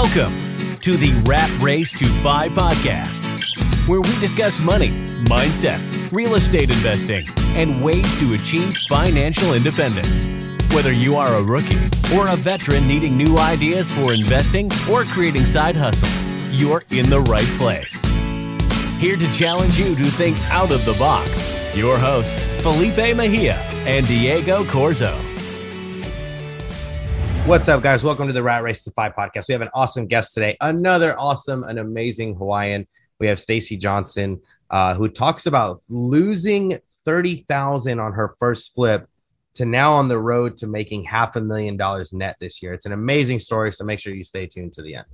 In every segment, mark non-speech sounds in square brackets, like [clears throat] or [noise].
Welcome to the Rat Race to Five podcast, where we discuss money, mindset, real estate investing, and ways to achieve financial independence. Whether you are a rookie or a veteran needing new ideas for investing or creating side hustles, you're in the right place. Here to challenge you to think out of the box, your hosts, Felipe Mejia and Diego Corzo. What's up, guys? Welcome to the Rat Race to Five podcast. We have an awesome guest today, another awesome and amazing Hawaiian. We have Stacy Johnson, uh, who talks about losing thirty thousand on her first flip to now on the road to making half a million dollars net this year. It's an amazing story, so make sure you stay tuned to the end.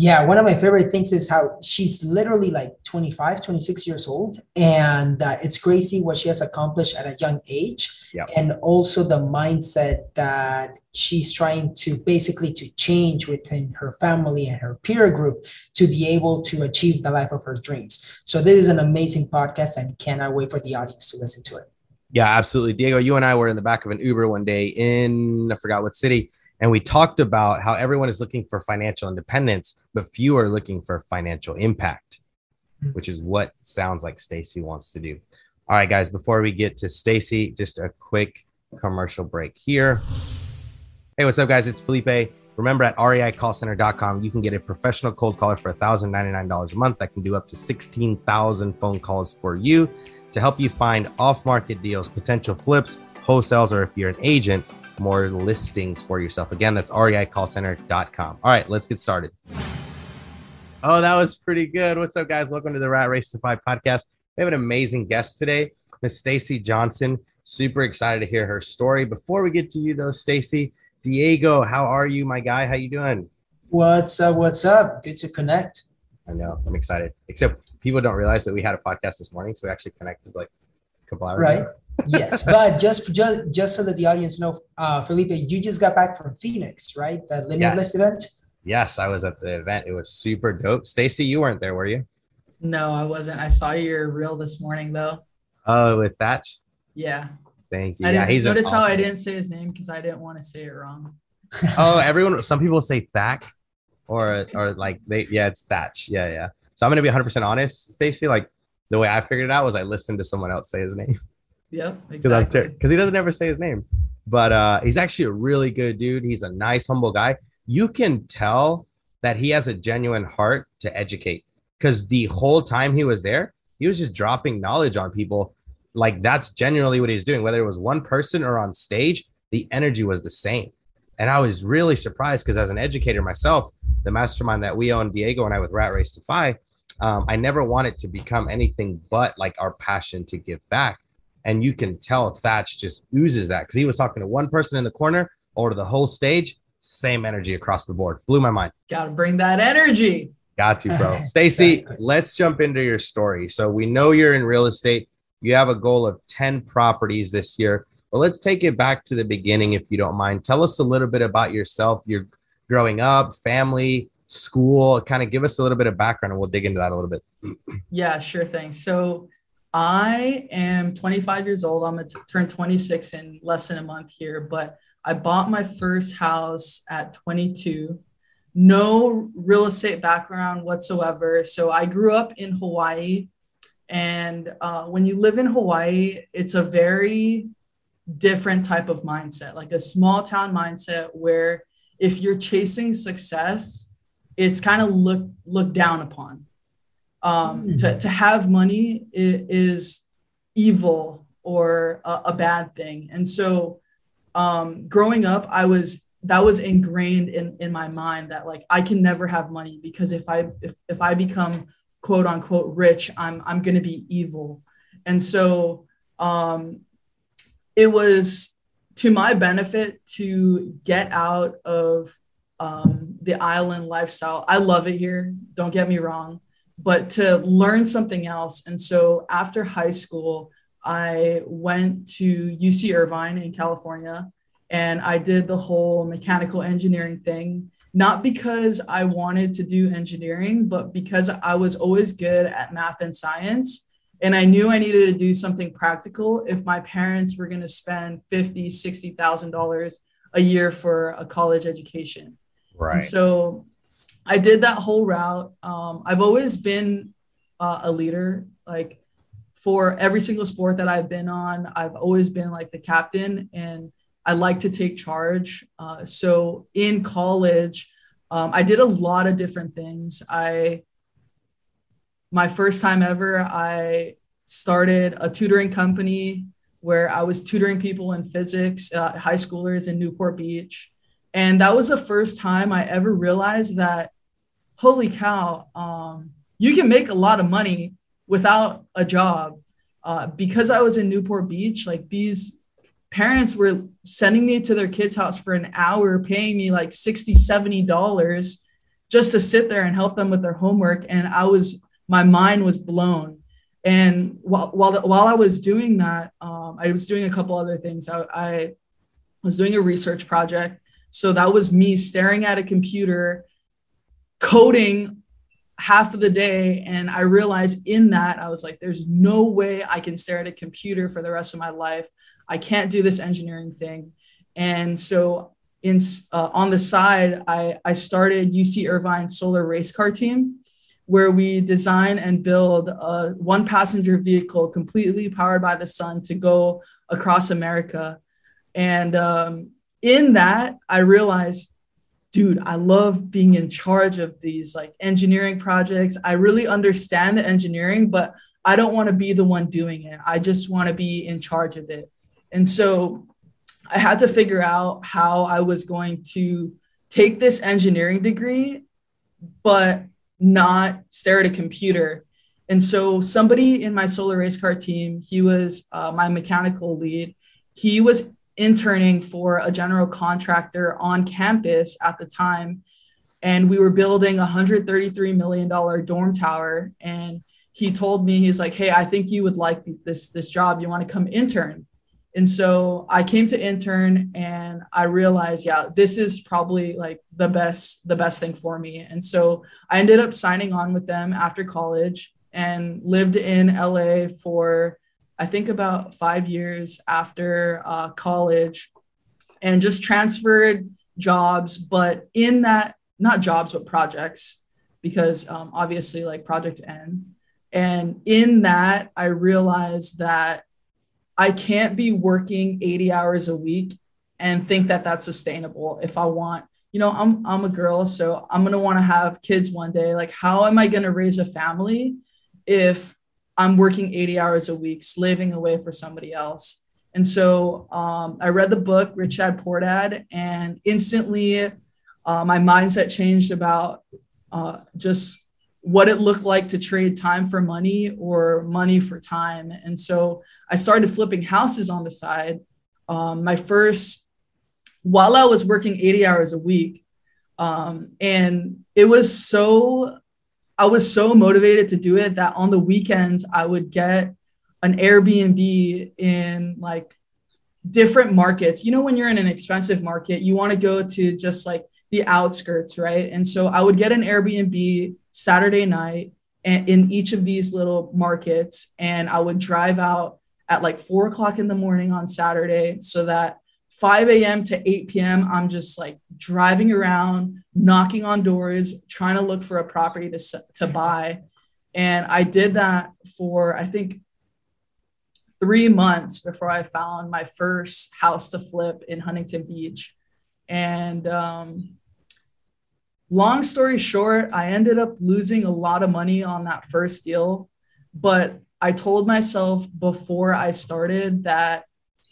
Yeah, one of my favorite things is how she's literally like 25, 26 years old. And uh, it's crazy what she has accomplished at a young age. Yep. And also the mindset that she's trying to basically to change within her family and her peer group to be able to achieve the life of her dreams. So this is an amazing podcast and cannot wait for the audience to listen to it. Yeah, absolutely. Diego, you and I were in the back of an Uber one day in, I forgot what city and we talked about how everyone is looking for financial independence, but few are looking for financial impact, Hmm. which is what sounds like Stacy wants to do. All right, guys, before we get to Stacy, just a quick commercial break here. Hey, what's up, guys? It's Felipe. Remember at reicallcenter.com, you can get a professional cold caller for $1,099 a month that can do up to 16,000 phone calls for you to help you find off market deals, potential flips, wholesales, or if you're an agent, more listings for yourself. Again, that's reicallcenter.com. All right, let's get started. Oh, that was pretty good. What's up, guys? Welcome to the Rat Race to Five podcast. We have an amazing guest today, Miss Stacy Johnson. Super excited to hear her story. Before we get to you, though, Stacy, Diego, how are you, my guy? How you doing? What's up? What's up? Good to connect. I know I'm excited. Except people don't realize that we had a podcast this morning, so we actually connected like a couple hours. Right. ago. Yes, but just just just so that the audience know, uh, Felipe, you just got back from Phoenix, right? That Limitless Yes. event. Yes, I was at the event. It was super dope. Stacy, you weren't there, were you? No, I wasn't. I saw your reel this morning though. Oh, with Thatch. Yeah. Thank you. I yeah, didn't he's an notice how I didn't say his name because I didn't want to say it wrong. [laughs] [laughs] Oh, everyone. Some people say Thack, or or like they. Yeah, it's Thatch. Yeah, yeah. So I'm gonna be 100 percent honest, Stacy. Like the way I figured it out was I listened to someone else say his name Because exactly. because he doesn't ever say his name. But uh, he's actually a really good dude. He's a nice, humble guy. You can tell that he has a genuine heart to educate because the whole time he was there, he was just dropping knowledge on people. Like that's genuinely what he was doing, whether it was one person or on stage, the energy was the same. And I was really surprised because as an educator myself, the mastermind that we own, Diego and I with Rat Race Fi, um, I never wanted to become anything but like our passion to give back. And you can tell Thatch just oozes that because he was talking to one person in the corner or to the whole stage, same energy across the board. Blew my mind. Gotta bring that energy. Got you, bro. [laughs] Stacy, let's jump into your story. So we know you're in real estate. You have a goal of 10 properties this year. But let's take it back to the beginning, if you don't mind. Tell us a little bit about yourself, your growing up, family, school. Kind of give us a little bit of background and we'll dig into that a little bit. Yeah, sure thing. So I am 25 years old. I'm gonna turn 26 in less than a month here, but I bought my first house at 22. No real estate background whatsoever. So I grew up in Hawaii. And uh, when you live in Hawaii, it's a very different type of mindset, like a small town mindset where if you're chasing success, it's kind of looked looked down upon um, to, to have money is evil or a, a bad thing. And so um, growing up, I was that was ingrained in, in my mind that like I can never have money because if I if, if I become quote unquote rich, I'm I'm gonna be evil. And so um, it was to my benefit to get out of um, the island lifestyle. I love it here. Don't get me wrong but to learn something else. And so after high school, I went to UC Irvine in California and I did the whole mechanical engineering thing, not because I wanted to do engineering, but because I was always good at math and science. And I knew I needed to do something practical if my parents were going to spend fifty, sixty thousand dollars a year for a college education. And so I did that whole route. Um, I've always been uh, a leader. Like for every single sport that I've been on, I've always been like the captain and I like to take charge. Uh, so in college, um, I did a lot of different things. I, my first time ever, I started a tutoring company where I was tutoring people in physics, uh, high schoolers in Newport Beach. And that was the first time I ever realized that, holy cow, um, you can make a lot of money without a job. Uh, because I was in Newport Beach, like these parents were sending me to their kids' house for an hour, paying me like 60, 70 dollars just to sit there and help them with their homework. And I was, my mind was blown. And while, while, while I was doing that, um, I was doing a couple other things. I, I was doing a research project. So that was me staring at a computer, coding half of the day. And i realized in that i was like there's no way i can stare at a computer for the rest of my life. I can't do this engineering thing. And so in uh, on the side i i started uc irvine solar race car team where we design and build a one passenger vehicle completely powered by the sun to go across america. And um, in that i realized dude, I love being in charge of these like engineering projects. I really understand engineering, but I don't want to be the one doing it. I just want to be in charge of it. And so I had to figure out how I was going to take this engineering degree, but not stare at a computer. And so somebody in my solar race car team, he was uh, my mechanical lead. He was interning for a general contractor on campus at the time. And we were building a $133 million dorm tower. And he told me, he's like, Hey, I think you would like this, this, this job. You want to come intern? And so I came to intern and I realized, yeah, this is probably like the best, the best thing for me. And so I ended up signing on with them after college and lived in LA for I think about five years after uh, college and just transferred jobs, but in that, not jobs, but projects, because um, obviously like project N. And in that, I realized that I can't be working 80 hours a week and think that that's sustainable if I want you know i'm i'm a girl so i'm to want to have kids one day like how am i to raise a family if I'm working 80 hours a week, slaving away for somebody else. And so um, I read the book, Rich Dad Poor Dad, and instantly uh, my mindset changed about uh, just what it looked like to trade time for money or money for time. And so I started flipping houses on the side. Um, my first, while I was working 80 hours a week, um, and it was so I was so motivated to do it that on the weekends I would get an Airbnb in like different markets. You know, when you're in an expensive market, you want to go to just like the outskirts, right? And so I would get an Airbnb Saturday night in each of these little markets, and I would drive out at like four o'clock in the morning on Saturday so that 5 a.m. to 8 p.m., I'm just like driving around, knocking on doors, trying to look for a property to, to buy. And I did that for, I think, three months before I found my first house to flip in Huntington Beach. And um, long story short, I ended up losing a lot of money on that first deal. But I told myself before I started that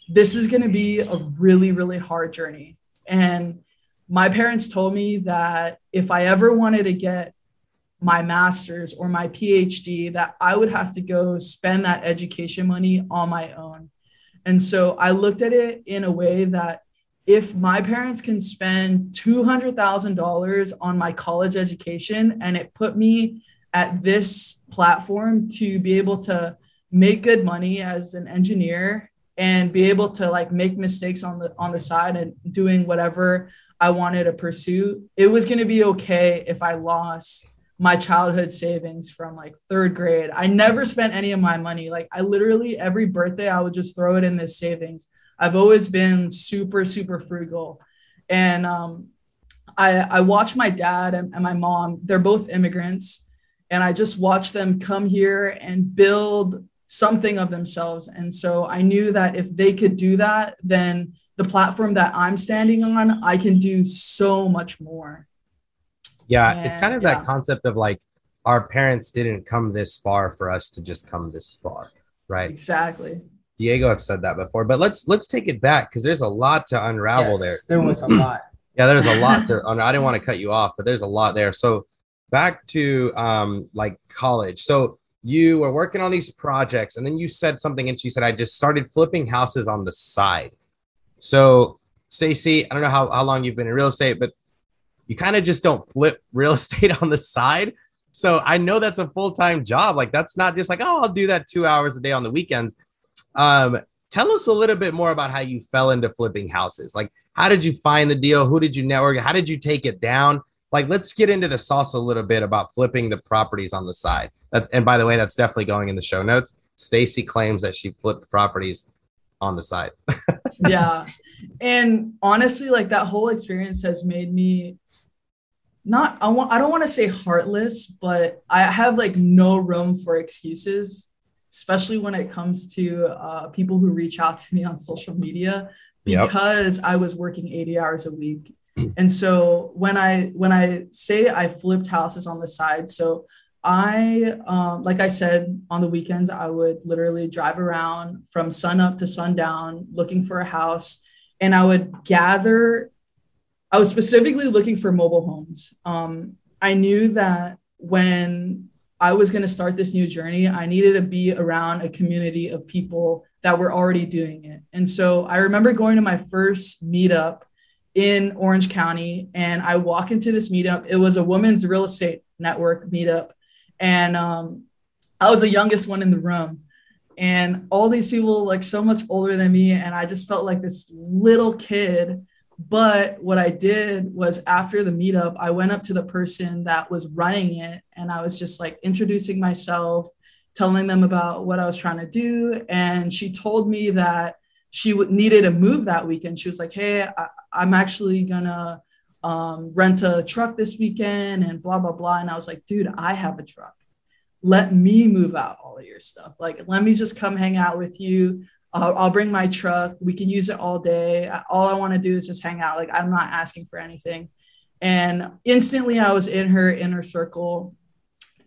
this is going to be a really, really hard journey. And my parents told me that if I ever wanted to get my master's or my PhD, that I would have to go spend that education money on my own. And so I looked at it in a way that if my parents can spend $200,000 on my college education and it put me at this platform to be able to make good money as an engineer and be able to like make mistakes on the on the side and doing whatever I wanted to pursue, it was going to be okay if I lost my childhood savings from like third grade. I never spent any of my money. Like I literally every birthday I would just throw it in this savings. I've always been super super frugal. And um I, I watch my dad and, and my mom, they're both immigrants, and I just watch them come here and build something of themselves. And so I knew that if they could do that, then the platform that I'm standing on, I can do so much more. Yeah, and, it's kind of yeah. that concept of like our parents didn't come this far for us to just come this far, right? Exactly. Diego have said that before, but let's let's take it back because there's a lot to unravel yes, there. There was a lot. yeah, there's a lot to. I didn't want to cut you off, but there's a lot there. So back to um like college. So you were working on these projects, and then you said something, and she said, "I just started flipping houses on the side." So, Stacy, I don't know how, how long you've been in real estate, but you kind of just don't flip [laughs] real estate on the side. So I know that's a full time job. Like that's not just like, oh, I'll do that two hours a day on the weekends. Um, tell us a little bit more about how you fell into flipping houses. Like, how did you find the deal? Who did you network? How did you take it down? Like, let's get into the sauce a little bit about flipping the properties on the side. That, and by the way, that's definitely going in the show notes. Stacy claims that she flipped properties on the side. [laughs] yeah. And honestly, like that whole experience has made me not I want I don't want to say heartless, but I have like no room for excuses, especially when it comes to uh, people who reach out to me on social media because yep. I was working 80 hours a week. And so when I when I say I flipped houses on the side, so I, um, like I said, on the weekends, I would literally drive around from sun up to sundown looking for a house. And I would gather, I was specifically looking for mobile homes. Um, I knew that when I was going to start this new journey, I needed to be around a community of people that were already doing it. And so I remember going to my first meetup in Orange County, and I walk into this meetup. It was a women's real estate network meetup and um, I was the youngest one in the room. And all these people like so much older than me, and I just felt like this little kid. But what I did was after the meetup, I went up to the person that was running it, and I was just like introducing myself, telling them about what I was trying to do. And she told me that she would needed to move that weekend. She was like, "Hey, I, I'm actually gonna um, rent a truck this weekend and blah, blah, blah. And I was like, dude, I have a truck. Let me move out all of your stuff. Like, let me just come hang out with you. I'll, bring my truck. We can use it all day. All I want to do is just hang out. Like, I'm not asking for anything. And instantly, I was in her inner circle.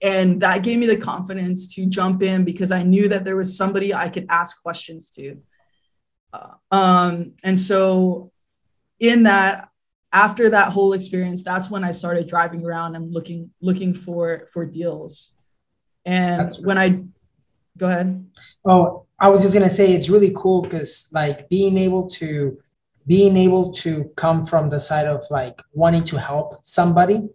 And that gave me the confidence to jump in because I knew that there was somebody I could ask questions to. Uh, um, and so, in that, after that whole experience, that's when I started driving around and looking looking for for deals. And that's when I go ahead. Oh, I was just gonna say it's really cool because like being able to being able to come from the side of like wanting to help somebody,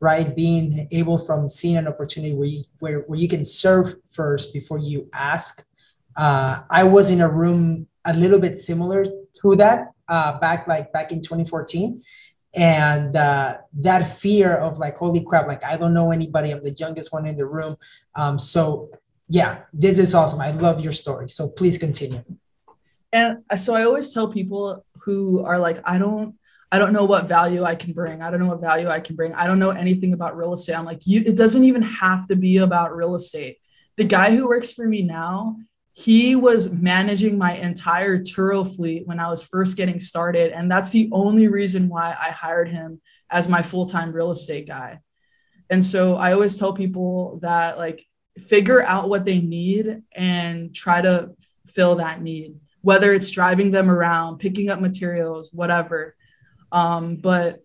right? Being able from seeing an opportunity where you where, where you can serve first before you ask. Uh, I was in a room a little bit similar to that uh, back like back in 2014 and uh, that fear of like holy crap like i don't know anybody. I'm the youngest one in the room. Um, so yeah this is awesome. I love your story. So please continue. And so i always tell people who are like i don't i don't know what value i can bring. I don't know what value i can bring. I don't know anything about real estate. I'm like you it doesn't even have to be about real estate. The guy who works for me now he was managing my entire Turo fleet when I was first getting started. And that's the only reason why I hired him as my full time real estate guy. And so I always tell people that, like, figure out what they need and try to fill that need, whether it's driving them around, picking up materials, whatever. Um, but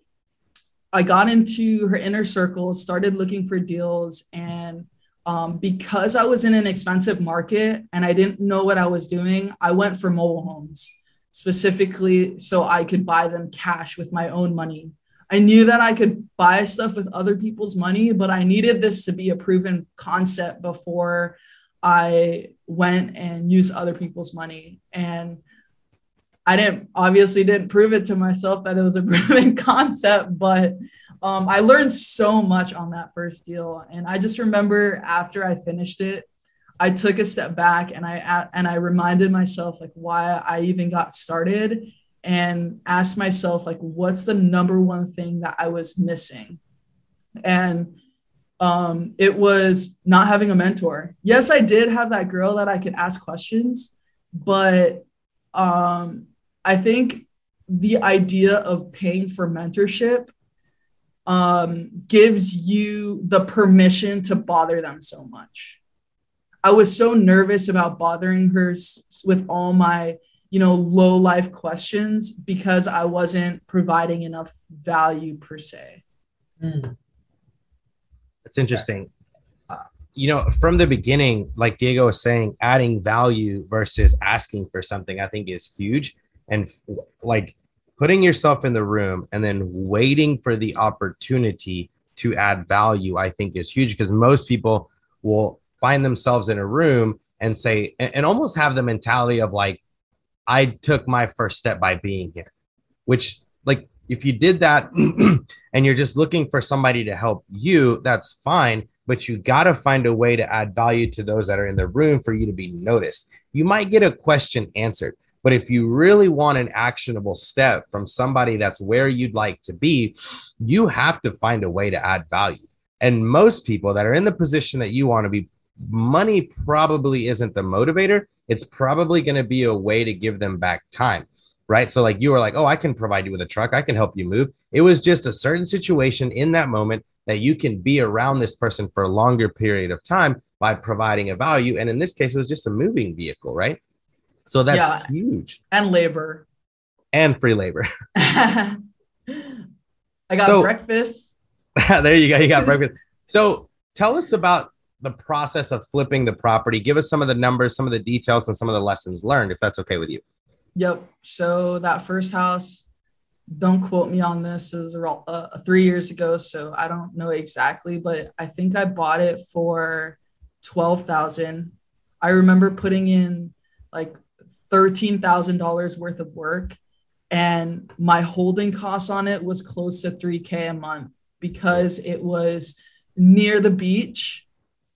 I got into her inner circle, started looking for deals, and um, because I was in an expensive market and I didn't know what I was doing, I went for mobile homes specifically so I could buy them cash with my own money. I knew that I could buy stuff with other people's money, but I needed this to be a proven concept before I went and used other people's money. And I didn't obviously didn't prove it to myself that it was a [laughs] proven concept, but um, I learned so much on that first deal, and I just remember after I finished it, I took a step back and I and I reminded myself like why I even got started, and asked myself like what's the number one thing that I was missing? And um, it was not having a mentor. Yes, I did have that girl that I could ask questions, but um, I think the idea of paying for mentorship um, gives you the permission to bother them so much. I was so nervous about bothering her with all my, you know, low life questions because I wasn't providing enough value per se. Mm. That's interesting. Uh, you know, from the beginning, like Diego was saying, adding value versus asking for something, I think is huge. And f- like putting yourself in the room and then waiting for the opportunity to add value, I think is huge because most people will find themselves in a room and say, and, and almost have the mentality of like, I took my first step by being here, which like if you did that [clears throat] and you're just looking for somebody to help you, that's fine. But you got to find a way to add value to those that are in the room for you to be noticed. You might get a question answered, but if you really want an actionable step from somebody that's where you'd like to be, you have to find a way to add value. And most people that are in the position that you want to be, money probably isn't the motivator. It's probably going to be a way to give them back time right? So like you were like, oh, I can provide you with a truck, I can help you move. It was just a certain situation in that moment that you can be around this person for a longer period of time by providing a value. And in this case, it was just a moving vehicle, right? So that's yeah. huge. And labor. And free labor. [laughs] I got so, breakfast. [laughs] there you go. You got breakfast. So tell us about the process of flipping the property. Give us some of the numbers, some of the details, and some of the lessons learned, if that's okay with you. Yep. So that first house, don't quote me on this, is uh, three years ago. So I don't know exactly, but I think I bought it for 12,000. I remember putting in like $13,000 worth of work and my holding costs on it was close to 3k a month because it was near the beach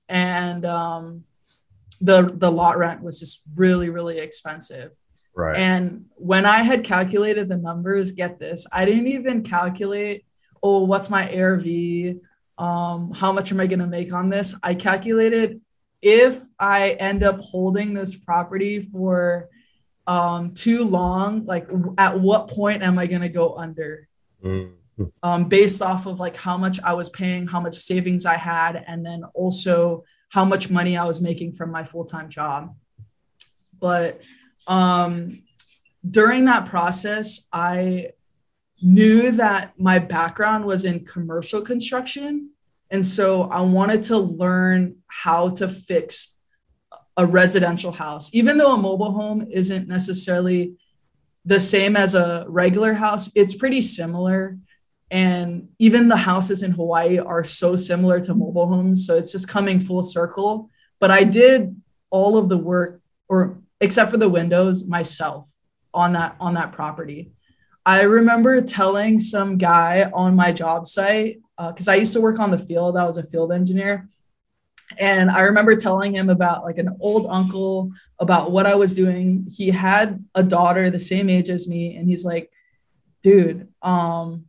and um, the the lot rent was just really really expensive Right. And when I had calculated the numbers, get this, I didn't even calculate, oh, what's my ARV? Um, how much am I going to make on this? I calculated if I end up holding this property for um, too long, like at what point am I going to go under? Mm-hmm. [laughs] Um, based off of like how much I was paying, how much savings I had, and then also how much money I was making from my full time job. But um, during that process, I knew that my background was in commercial construction. And so I wanted to learn how to fix a residential house. Even though a mobile home isn't necessarily the same as a regular house, it's pretty similar. And even the houses in Hawaii are so similar to mobile homes. So it's just coming full circle. But I did all of the work, or except for the windows myself on that on that property. I remember telling some guy on my job site because uh, I used to work on the field. I was a field engineer, and I remember telling him about like an old uncle about what I was doing. He had a daughter the same age as me, and he's like, "Dude, um,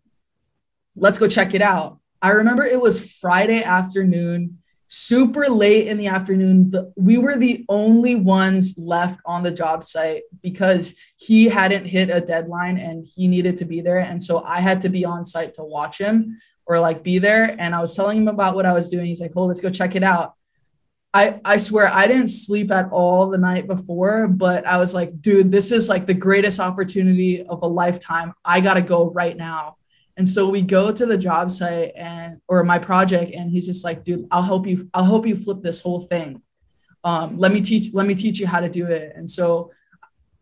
let's go check it out." I remember it was Friday afternoon super late in the afternoon. The, we were the only ones left on the job site because he hadn't hit a deadline and he needed to be there. And so I had to be on site to watch him or like be there. And I was telling him about what I was doing. He's like, oh, let's go check it out. I, I swear I didn't sleep at all the night before, but I was like, dude, this is like the greatest opportunity of a lifetime. I got to go right now. And so we go to the job site and or my project, and he's just like, dude, I'll help you, I'll help you flip this whole thing. Um, let me teach, let me teach you how to do it. And so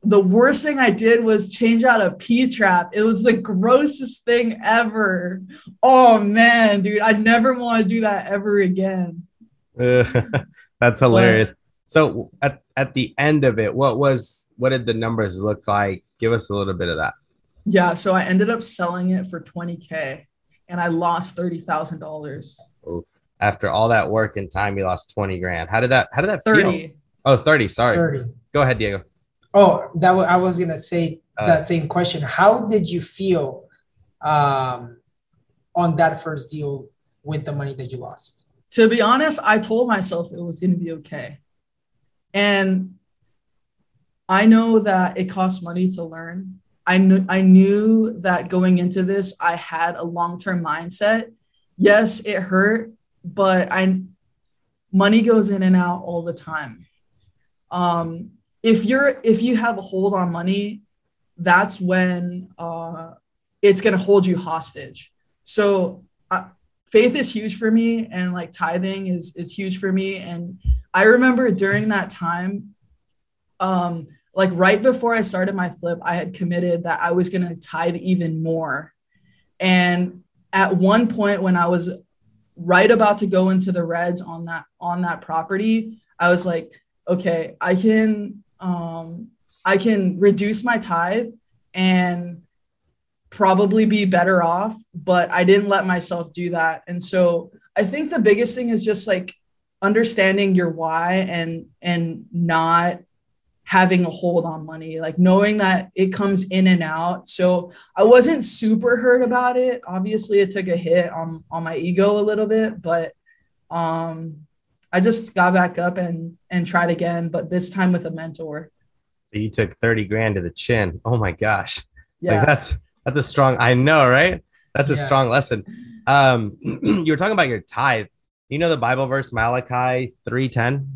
the worst thing I did was change out a P trap. It was the grossest thing ever. Oh man, dude, I never want to do that ever again. [laughs] that's hilarious. But, so at, at the end of it, what was what did the numbers look like? Give us a little bit of that. Yeah, so I ended up selling it for 20k and I lost $30,000. After all that work and time, you lost 20 grand. How did that how did that 30. feel? Oh, 30, sorry. 30. Go ahead, Diego. Oh, that was I was gonna say Uh, that same question. How did you feel um, on that first deal with the money that you lost? To be honest, I told myself it was going to be okay. And I know that it costs money to learn. I knew I knew that going into this, I had a long-term mindset. Yes, it hurt, but I money goes in and out all the time. Um, if you're if you have a hold on money, that's when uh, it's gonna hold you hostage. So uh, faith is huge for me, and like tithing is is huge for me. And I remember during that time, um, like right before I started my flip, I had committed that I was gonna tithe even more. And at one point when I was right about to go into the reds on that on that property, I was like, okay, I can um I can reduce my tithe and probably be better off, but I didn't let myself do that. And so I think the biggest thing is just like understanding your why and and not having a hold on money, like knowing that it comes in and out. So I wasn't super hurt about it. Obviously, it took a hit on on my ego a little bit, but um I just got back up and and tried again, but this time with a mentor. So you took 30 grand to the chin. Oh my gosh. Yeah. Like that's that's a strong I know, right? That's a Yeah. strong lesson. Um [clears throat] you were talking about your tithe. You know the Bible verse Malachi 3:10?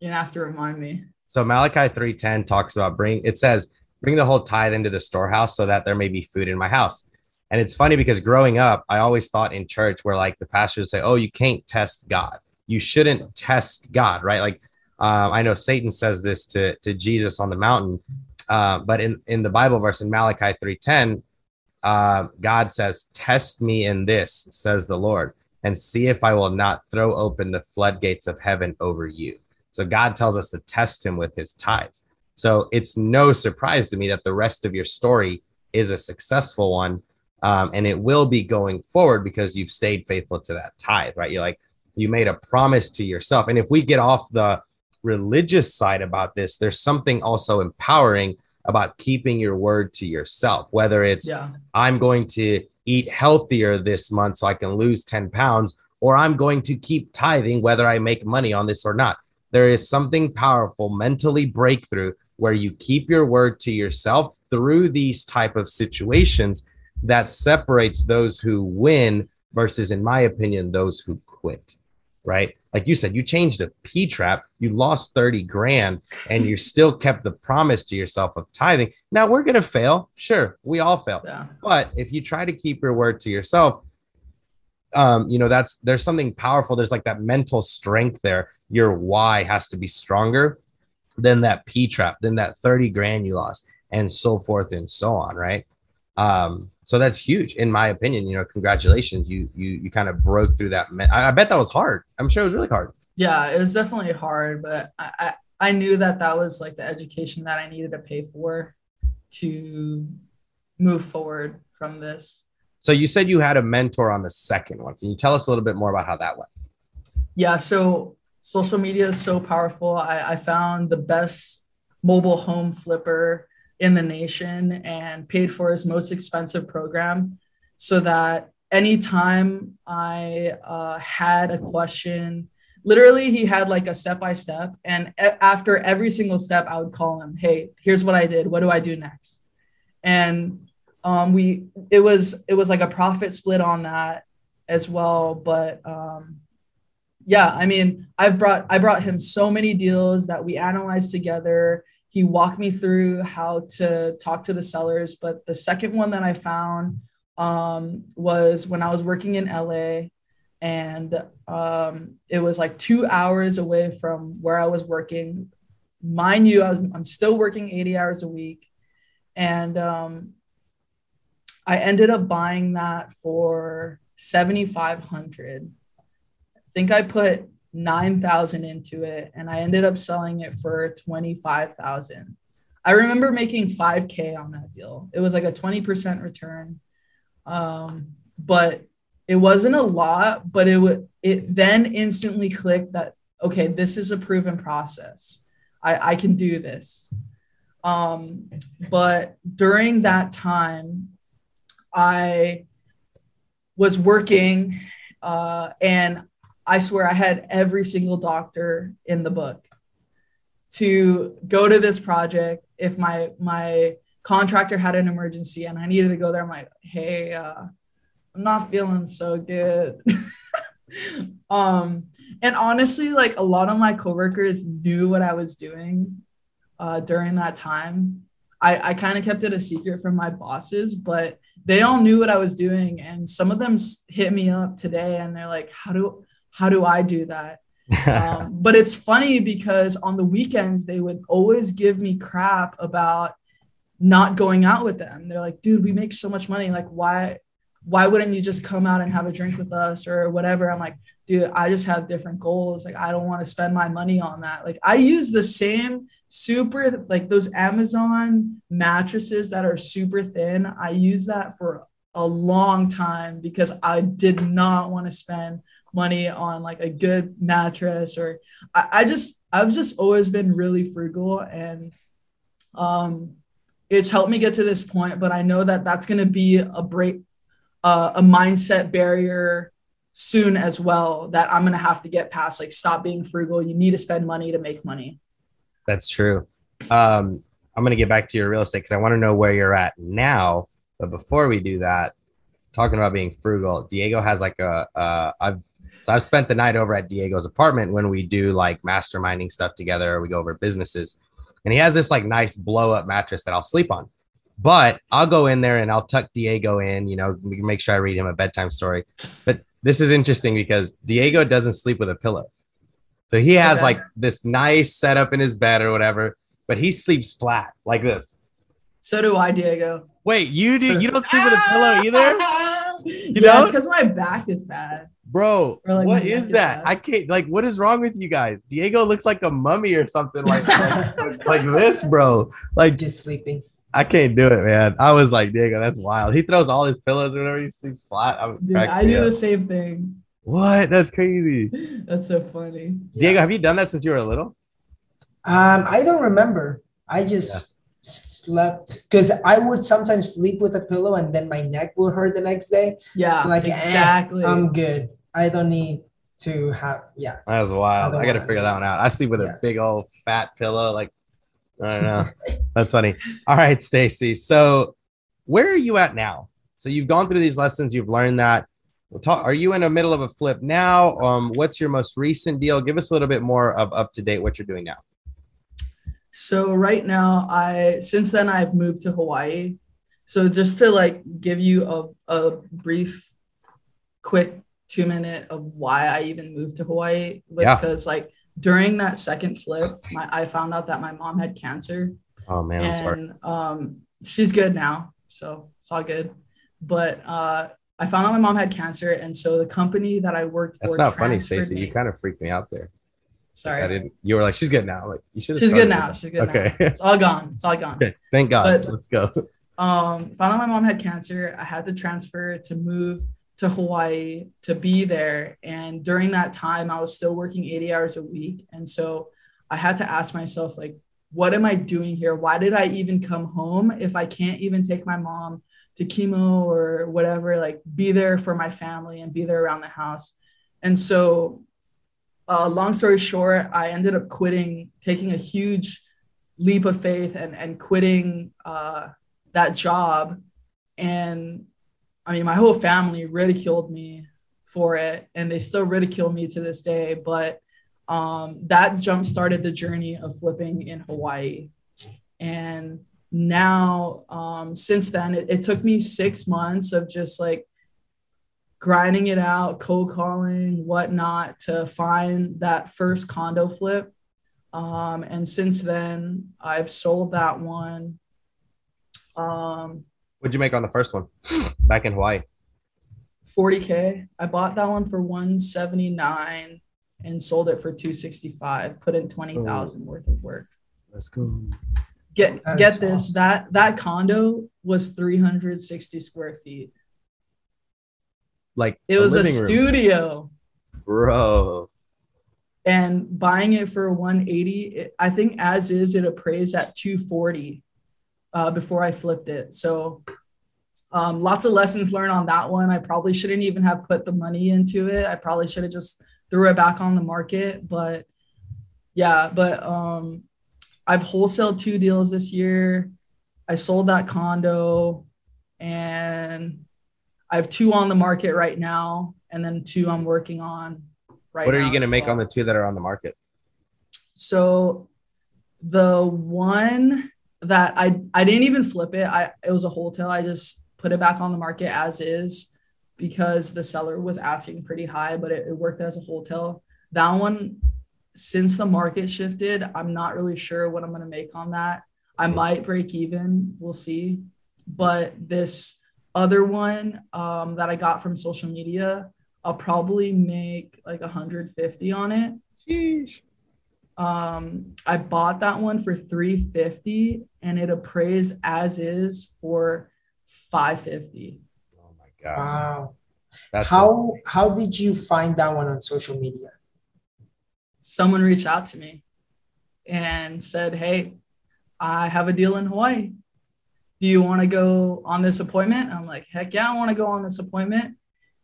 you have to remind me. So Malachi 3:10 talks about bring it says bring the whole tithe into the storehouse so that there may be food in my house. And it's funny because growing up, I always thought in church where like the pastor would say, "Oh, you can't test God. You shouldn't test God." Right? Like um, I know Satan says this to to Jesus on the mountain, uh, but in in the Bible verse in Malachi 3:10, uh, God says, "Test me in this," says the Lord, "and see if I will not throw open the floodgates of heaven over you." So God tells us to test him with his tithes. So it's no surprise to me that the rest of your story is a successful one. Um, and it will be going forward because you've stayed faithful to that tithe, right? You're like, you made a promise to yourself. And if we get off the religious side about this, there's something also empowering about keeping your word to yourself, whether it's Yeah. I'm going to eat healthier this month so I can lose 10 pounds, or I'm going to keep tithing whether I make money on this or not. There is something powerful, mentally breakthrough, where you keep your word to yourself through these type of situations that separates those who win versus, in my opinion, those who quit. Right? Like you said, you changed a P trap, you lost 30 grand, and you still kept the promise to yourself of tithing. Now we're gonna fail. Sure, we all fail. Yeah. But if you try to keep your word to yourself, um, you know, that's there's something powerful. There's like that mental strength there. Your why has to be stronger than that P trap, than that 30 grand you lost, and so forth and so on, right? Um, so that's huge, in my opinion. You know, congratulations. You you you kind of broke through that. Me- I, I bet that was hard. I'm sure it was really hard. Yeah, it was definitely hard, but I, I I knew that that was like the education that I needed to pay for to move forward from this. So you said you had a mentor on the second one. Can you tell us a little bit more about how that went? Yeah, so social media is so powerful. I, I found the best mobile home flipper in the nation and paid for his most expensive program so that anytime I uh, had a question, literally he had like a step by step. And after every single step, I would call him, Hey, here's what I did. What do I do next? And um, we, it was, it was like a profit split on that as well. But um, yeah, I mean, I've brought I brought him so many deals that we analyzed together. He walked me through how to talk to the sellers. But the second one that I found um, was when I was working in LA, and um, it was like two hours away from where I was working. Mind you, I I'm still working 80 hours a week, and um, I ended up buying that for 7,500. I think I put 9,000 into it and I ended up selling it for 25,000. I remember making 5K on that deal. It was like a 20% return. Um, but it wasn't a lot, but it would, it then instantly clicked that, okay, this is a proven process. I, I can do this. Um, but during that time, I was working uh, and I swear I had every single doctor in the book to go to this project if my my contractor had an emergency and I needed to go there. I'm like, hey, uh, I'm not feeling so good. [laughs] um, and honestly, like a lot of my coworkers knew what I was doing uh, during that time. I, I kind of kept it a secret from my bosses, but they all knew what I was doing. And some of them hit me up today and they're like, how do, how do I do that? um, [laughs] but it's funny because on the weekends, they would always give me crap about not going out with them. They're like, dude, we make so much money. Like, why, why wouldn't you just come out and have a drink with us or whatever? I'm like, dude, I just have different goals. Like, I don't want to spend my money on that. Like, I use the same super, like those Amazon mattresses that are super thin. I use that for a long time because I did not want to spend money on like a good mattress or I, I just, I've just always been really frugal and, um, it's helped me get to this point, but I know that that's going to be a break, uh, a mindset barrier soon as well that I'm going to have to get past. Like, stop being frugal. You need to spend money to make money. That's true. Um, I'm going to get back to your real estate because I want to know where you're at now. But before we do that, talking about being frugal, Diego has like a, uh, I've, so I've spent the night over at Diego's apartment when we do like masterminding stuff together. Or we go over businesses, and he has this like nice blow up mattress that I'll sleep on. But I'll go in there and I'll tuck Diego in, you know, make sure I read him a bedtime story. But this is interesting because Diego doesn't sleep with a pillow. So he has okay. like this nice setup in his bed or whatever, but he sleeps flat like this. So do I, Diego. Wait, you do you don't sleep with a pillow [laughs] either? You yeah, know? it's because my back is bad. Bro, like what is that? Is I can't like what is wrong with you guys? Diego looks like a mummy or something like [laughs] like, like this, bro. Like just sleeping. I can't do it, man. I was like, Diego, that's wild. He throws all his pillows whenever he sleeps flat. I, Dude, I do up. the same thing. What? That's crazy. [laughs] That's so funny. Diego, yeah. have you done that since you were little? Um, I don't remember. I just yeah. Slept because I would sometimes sleep with a pillow and then my neck would hurt the next day. Yeah, like eh, exactly. Eh, I'm good. I don't need to have. Yeah, that was wild. I, I got to figure that one out. I sleep with yeah. a big old fat pillow, like I don't know. That's funny. All right, Stacy. So, where are you at now? So you've gone through these lessons. You've learned that. Talk, are you in the middle of a flip now? Um, what's your most recent deal? Give us a little bit more of up to date what you're doing now. So right now, I since then I've moved to Hawaii. So just to like give you a, a brief, quick two minute of why I even moved to Hawaii was because yeah. like during that second flip, my, I found out that my mom had cancer. Oh man, and, sorry. Um, she's good now, so it's all good. But uh, I found out my mom had cancer, and so the company that I worked for. That's not funny, Stacy. You kind of freaked me out there. Sorry, I didn't. You were like, "She's good now." Like you should. She's good now. She's good. Okay, now. it's all gone. It's all gone. Okay, thank God. But, Let's go. Um, found out my mom had cancer. I had to transfer to move to Hawaii to be there. And during that time, I was still working 80 hours a week. And so I had to ask myself, like, what am I doing here? Why did I even come home if I can't even take my mom to chemo or whatever, like be there for my family and be there around the house? And so, uh, long story short, I ended up quitting, taking a huge leap of faith and, and quitting uh, that job. And I mean, my whole family ridiculed me for it, and they still ridicule me to this day. But um, that jump started the journey of flipping in Hawaii. And now, um, since then, it, it took me six months of just like grinding it out, cold calling, whatnot, to find that first condo flip. Um, and since then, I've sold that one. Um, What'd you make on the first one back in Hawaii? 40K. I bought that one for 179 and sold it for 265. Put in 20,000 worth of work. Let's go. Get that get this. Awesome. That that condo was 360 square feet. Like it was a studio. Bro. and buying it for 180 it, i think as is it appraised at 240 uh, before i flipped it. So um, lots of lessons learned on that one. I probably shouldn't even have put the money into it. I probably should have just threw it back on the market but yeah but um, i've wholesaled two deals this year. I sold that condo and i have two on the market right now and then two i'm working on right what are you going to make well. on the two that are on the market? So the one that I I didn't even flip it. I it was a wholesale. I just put it back on the market as is because the seller was asking pretty high, but it, it worked as a wholesale. That one, since the market shifted, I'm not really sure what I'm gonna make on that. I hmm. might break even. We'll see. But this other one um, that I got from social media, I'll probably make like 150 on it. Sheesh. Um, I bought that one for 350 and it appraised as is for 550. Oh my god. Wow. That's How how did you find that one on social media? Someone reached out to me and said, Hey, I have a deal in Hawaii. Do you want to go on this appointment? I'm like, heck yeah, I want to go on this appointment.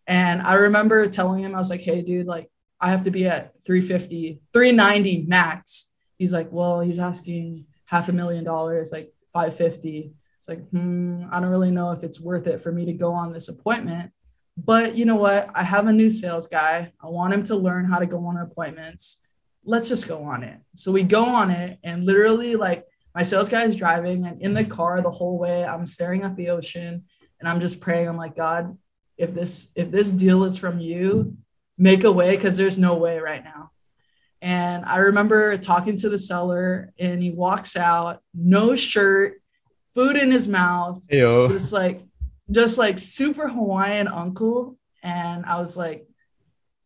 And I remember telling him, I was like, hey, dude, like I have to be at 350, 390 max. He's like, well, he's asking half a million dollars, like 550. It's like, hmm, I don't really know if it's worth it for me to go on this appointment. But you know what? I have a new sales guy. I want him to learn how to go on appointments. Let's just go on it. So we go on it, and literally, like, my sales guy is driving, and in the car the whole way, I'm staring at the ocean and I'm just praying. I'm like, God, if this if this deal is from you, make a way because there's no way right now. And I remember talking to the seller, and he walks out, no shirt, food in his mouth, just like just like super Hawaiian uncle. And I was like,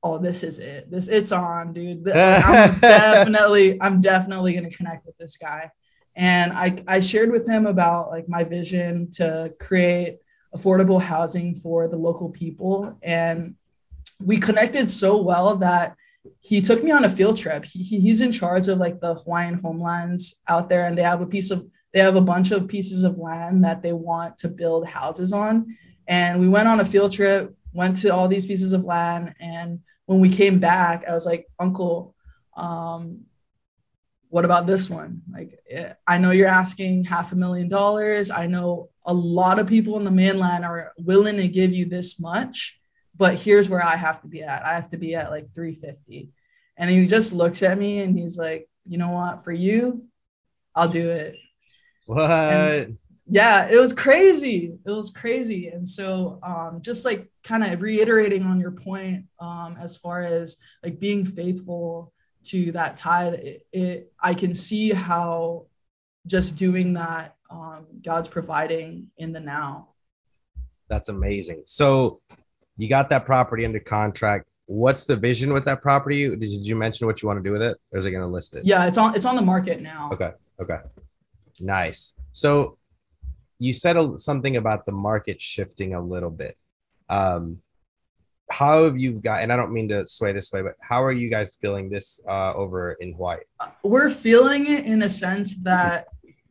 oh, this is it. This it's on, dude. [laughs] I'm definitely, I'm definitely gonna connect with this guy. And I I shared with him about like my vision to create affordable housing for the local people. And we connected so well that he took me on a field trip. He, he- he's in charge of like the Hawaiian homelands out there, and they have a piece of they have a bunch of pieces of land that they want to build houses on. And we went on a field trip, went to all these pieces of land, and when we came back, I was like, Uncle, um, what about this one? Like, eh, I know you're asking half a million dollars. I know a lot of people in the mainland are willing to give you this much, but here's where I have to be at. I have to be at like 350. And he just looks at me and he's like, you know what? For you, I'll do it. What? Yeah, it was crazy. It was crazy. And so um just like kind of reiterating on your point um as far as like being faithful to that tithe, it, it I can see how just doing that um God's providing in the now. That's amazing. So you got that property under contract. What's the vision with that property? Did you, did you mention what you want to do with it? Or is it going to list it? Yeah, it's on it's on the market now. Okay. Okay. Nice. So you said something about the market shifting a little bit. Um, how have you got, and I don't mean to sway this way, but how are you guys feeling this uh, over in Hawaii? we're feeling it in a sense that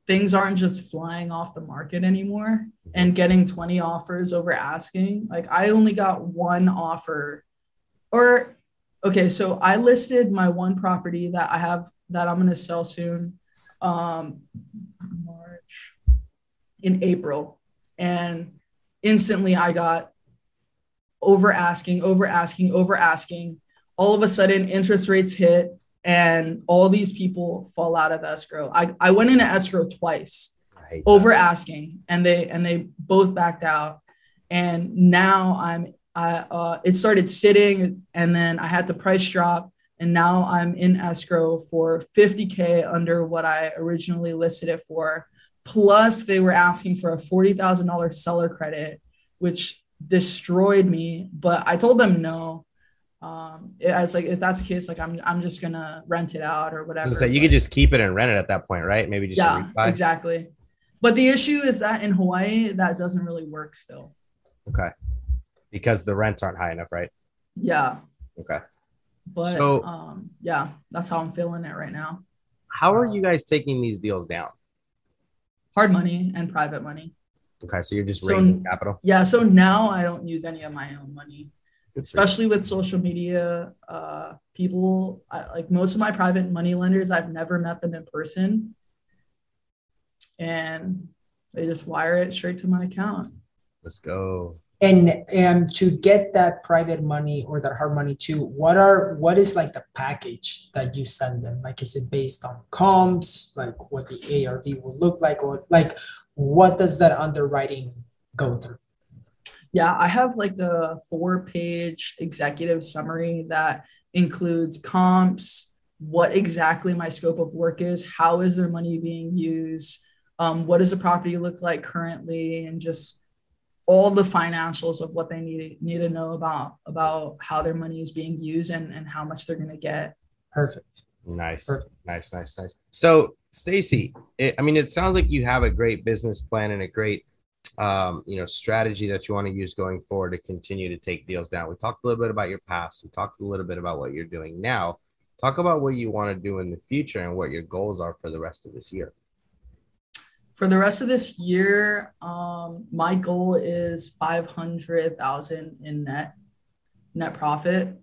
things aren't just flying off the market anymore and getting 20 offers over asking. Like I only got one offer or okay, so I listed my one property that I have that I'm going to sell soon um March in April and instantly I got over asking, over asking, over asking. All of a sudden interest rates hit and all these people fall out of escrow. I, I went into escrow twice over asking and they and they both backed out. And now I'm I uh it started sitting and then I had the price drop and now I'm in escrow for 50k under what I originally listed it for. Plus they were asking for a $40,000 seller credit which destroyed me, but I told them no. Um, it- I like, if that's the case, like I'm, I'm just gonna rent it out or whatever. was you But- could just keep it and rent it at that point, right? Maybe just yeah, exactly. But the issue is that in Hawaii, that doesn't really work still. Okay. Because the rents aren't high enough, right? Yeah, Okay. But So- um, yeah, that's how I'm feeling it right now. How are you guys taking these deals down? Hard money and private money. Okay, so you're just So- raising capital. Yeah, so now I don't use any of my own money. Good especially with social media uh people I, like most of my private money lenders i've never met them in person and they just wire it straight to my account Let's go. And and to get that private money or that hard money too, what are what is like the package that you send them? Like, is it based on comps? Like, what the ARV will look like, or like, what does that underwriting go through? yeah i have like the four page executive summary that includes comps what exactly my scope of work is how is their money being used um, what does the property look like currently and just all the financials of what they need need to know about about how their money is being used and, and how much they're going to get Perfect. Nice, Perfect. nice, nice, nice. So, Stacy, I mean, it sounds like you have a great business plan and a great, um, you know, strategy that you want to use going forward to continue to take deals down. We talked a little bit about your past. We talked a little bit about what you're doing now. Talk about what you want to do in the future and what your goals are for the rest of this year. for the rest of this year um, my goal is 500000 in net net profit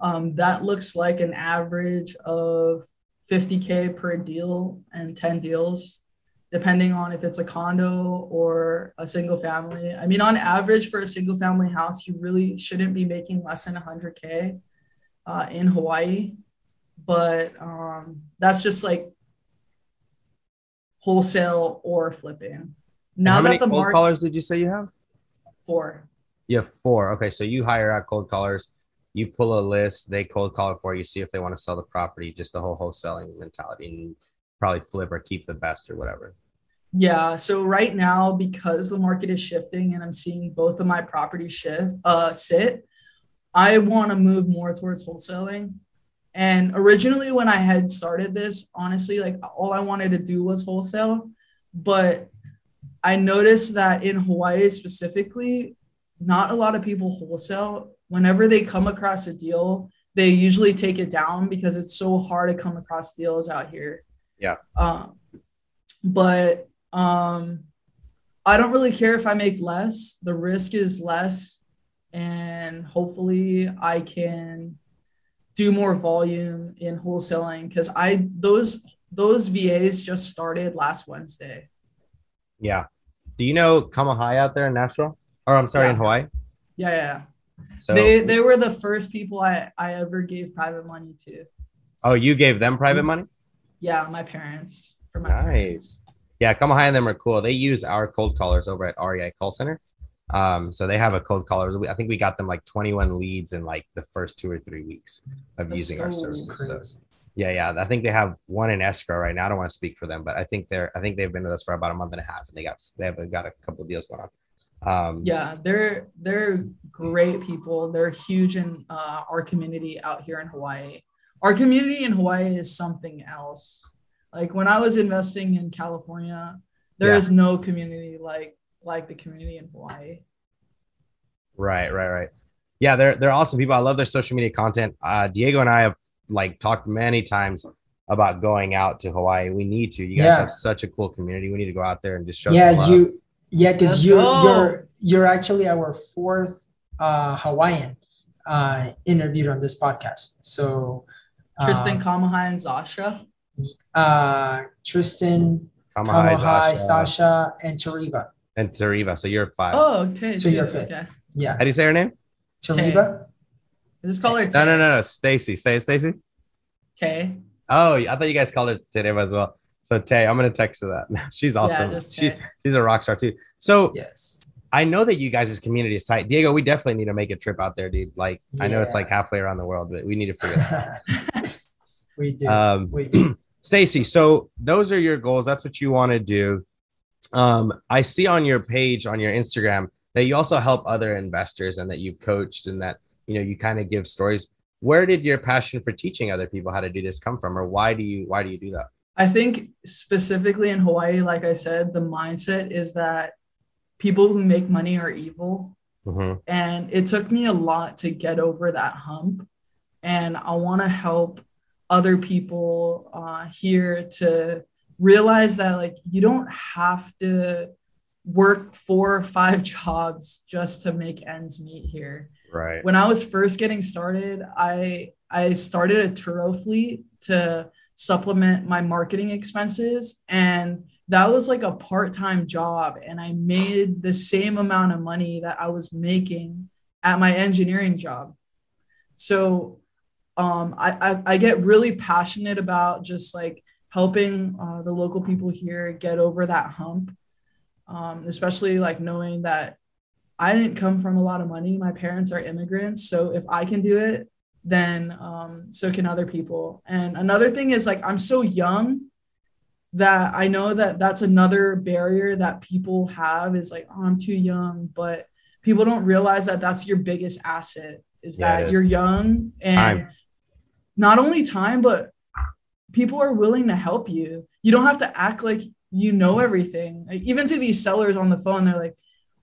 um, that looks like an average of 50k per deal and 10 deals depending on if it's a condo or a single family i mean on average for a single family house you really shouldn't be making less than 100k uh, in hawaii but um, that's just like wholesale or flipping now how many that the cold market callers did you say you have? Four. You have four. Okay, so you hire out cold callers. You pull a list. They cold call it for you. See if they want to sell the property. Just the whole wholesaling mentality, and probably flip or keep the best or whatever. Yeah. So right now, because the market is shifting and I'm seeing both of my properties shift, uh, sit, I want to move more towards wholesaling. And originally, when I had started this, honestly, like all I wanted to do was wholesale. But I noticed that in Hawaii specifically, not a lot of people wholesale. Whenever they come across a deal, they usually take it down because it's so hard to come across deals out here. Yeah. Um, but um, I don't really care if I make less. The risk is less, and hopefully I can do more volume in wholesaling because I those those VAs just started last Wednesday. Yeah. Do you know Kamahai out there in Nashville? Or I'm sorry, in Hawaii. Yeah, yeah. So they they were the first people I I ever gave private money to. oh, you gave them private money? Yeah, my parents for my parents. Nice. Yeah, Kamahai and them are cool. They use our cold callers over at REI Call Center. Um, so they have a cold caller. I think we got them like 21 leads in like the first two or three weeks of That's using our so services. So yeah, yeah. I think they have one in escrow right now. I don't want to speak for them, but I think they're I think they've been with us for about a month and a half and they got they have got a couple of deals going on. Um Yeah, they're they're great people. They're huge in uh, our community out here in Hawaii. Our community in Hawaii is something else. Like when I was investing in California, there Yeah. is no community like like the community in Hawaii. Right, right, right. Yeah, they're they're awesome people. I love their social media content. Uh, Diego and I have like talked many times about going out to Hawaii. We need to. You guys Yeah. have such a cool community. We need to go out there and just show. some Yeah, love. you. Yeah, because Let's you go. you're you're actually our fourth uh, Hawaiian uh, interviewed on this podcast. So Tristan um, Kamahai and Zasha. uh, Tristan, Kamahai, Kamahai, Zasha, Sasha, and Tariba. and Tariva. So you're five. Oh, Tay. So you're fit. Okay. Yeah, How do you say her name? Tariba. Just call her No, Tay. no, no, no. Stacy. Say it, Stacy. Tay. Oh, I thought you guys called her Tariva as well. So Tay, I'm gonna text her that. [laughs] She's awesome. just she, she's a rock star too. So Yes. I know that you guys' community is tight. Diego, we definitely need to make a trip out there, dude. Like I know it's like halfway around the world, but we need to figure that out. [laughs] we do. Um, we do. [clears throat] Stacy, so those are your goals. That's what you want to do. Um, I see on your page on your Instagram that you also help other investors and that you've coached and that you know you kind of give stories. Where did your passion for teaching other people how to do this come from, or why do you why do you do that? I think specifically in Hawaii, like I said, the mindset is that people who make money are evil. Mhm. And it took me a lot to get over that hump. and I want to help other people uh, here to realize that like you don't have to work four or five [laughs] jobs just to make ends meet here. Right. When I was first getting started, I I started a Turo fleet to supplement my marketing expenses and that was like a part-time job and I made the same amount of money that I was making at my engineering job. So um, I, I, I get really passionate about just like helping uh, the local people here get over that hump, um, especially like knowing that I didn't come from a lot of money. My parents are immigrants. So if I can do it, then um, so can other people. And another thing is like, I'm so young that I know that that's another barrier that people have is like, oh, I'm too young. But people don't realize that that's your biggest asset is Yeah, that is. you're young and Time. not only time, but people are willing to help you. You don't have to act like you know everything. Like, even to these sellers on the phone, they're like,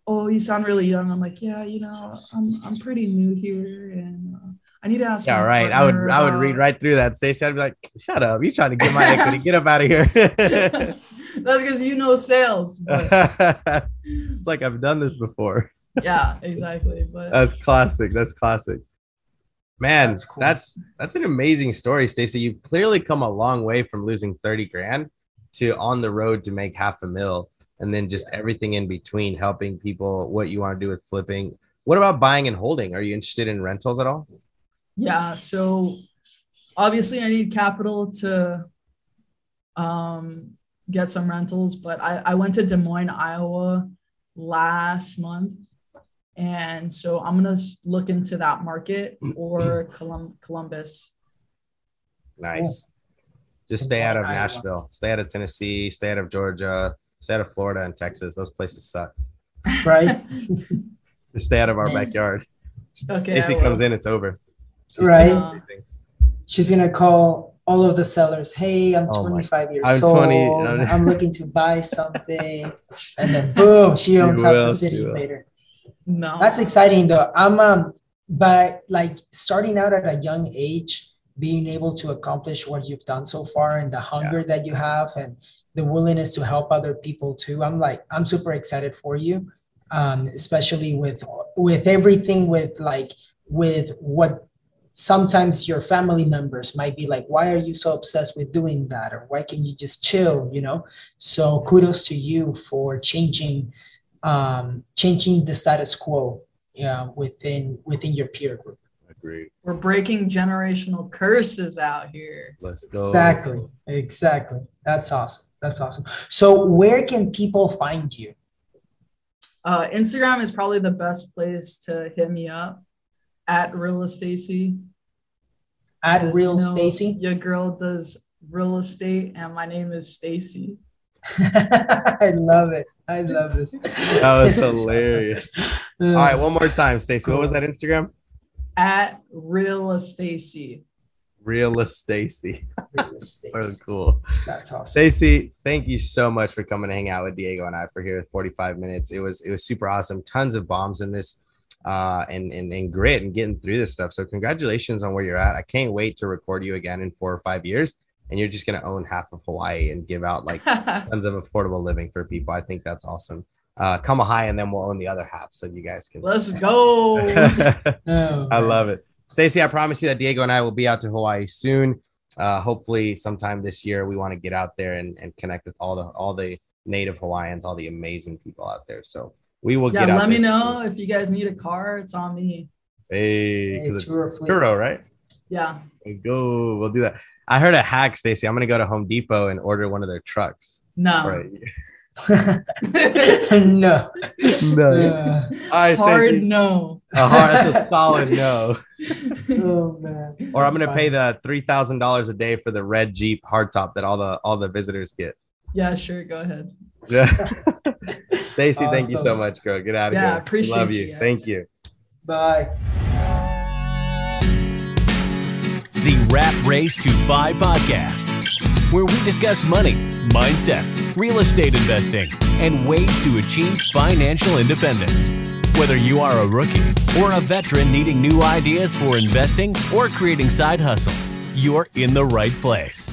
"Oh, you sound really young." I'm like, "Yeah, you know, I'm I'm pretty new here, and uh, I need to ask." Yeah, my right. I would partner I would read right through that, Stacey. I'd be like, shut up. You're trying to get my [laughs] equity. Get up out of here. [laughs] [laughs] That's because you know sales. But it's like I've done this before. yeah, exactly. But That's classic. That's classic. Man, That's that's cool. that's, an amazing story, Stacey. You've clearly come a long way from losing 30 grand to on the road to make half a mil and then just everything in between, helping people, what you want to do with flipping. What about buying and holding? Are you interested in rentals at all? Yeah, so obviously I need capital to um, get some rentals, but I, I went to Des Moines, Iowa last month. And so I'm going to look into that market [clears throat] or Colum- Columbus. Nice. Just stay out of Moines, Iowa. Nashville, stay out of Tennessee, stay out of Georgia, stay out of Florida and Texas. Those places suck. right? [laughs] Just stay out of our [laughs] backyard. Okay. Stacey I will. comes in, it's over. She's Right. She's gonna call all of the sellers. Hey, I'm Oh my- 25 years I'm old. 20 I'm looking to buy [laughs] something, and then boom, she owns half the city later. No. That's exciting though. I'm um, but like starting out at a young age, being able to accomplish what you've done so far, and the hunger that you have, and the willingness to help other people too. I'm like, I'm super excited for you, um, especially with with everything with like with what sometimes your family members might be like why are you so obsessed with doing that? Or why can't you just chill? You know? So kudos to you for changing um changing the status quo yeah within within your peer group. Agreed. We're breaking generational curses out here. Let's go. exactly. Exactly. That's awesome. That's awesome. So where can people find you? Uh, Instagram is probably the best place to hit me up at Real Stacy. at real you know, stacy Your girl does real estate, and my name is Stacy. [laughs] i love it i love this That was [laughs] [laughs] hilarious. All right, one more time, Stacey. What was that Instagram? At Real Stacy. Real Stacy. Real So cool. that's awesome Stacy, thank you so much for coming to hang out with Diego and I for here 45 minutes. It was it was super awesome. Tons of bombs in this uh and, and and grit and getting through this stuff. So congratulations on where you're at. I can't wait to record you again in four or five years. And you're just gonna own half of Hawaii and give out like [laughs] tons of affordable living for people. I think that's awesome. Uh come high and then we'll own the other half so you guys can Let's [laughs] go. [laughs] Oh, I love it. Stacy, I promise you that Diego and I will be out to Hawaii soon. Uh, hopefully, sometime this year, we want to get out there and, and connect with all the all the native Hawaiians, all the amazing people out there. So we will yeah, get out. let me know if you guys need a car. It's on me. Hey, Hey, 'cause it's tour. Turo, right? Yeah. Let's go. We'll do that. I heard a hack, Stacy. I'm gonna go to Home Depot and order one of their trucks. No. Right. [laughs] no. [laughs] no. Uh, All right, Hard Stacy. no. A hard, that's a solid no. [laughs] oh man. Or I'm gonna pay the three thousand dollars a day for the red Jeep hardtop that all the all the visitors get. Yeah, sure. Go ahead. Yeah. Stacy, thank you so much, girl. Get out of here. Yeah, here. appreciate it. Love you you. Thank you. Bye. The Rap Race to Five podcast, where we discuss money, mindset, real estate investing, and ways to achieve financial independence. Whether you are a rookie or a veteran needing new ideas for investing or creating side hustles, you're in the right place.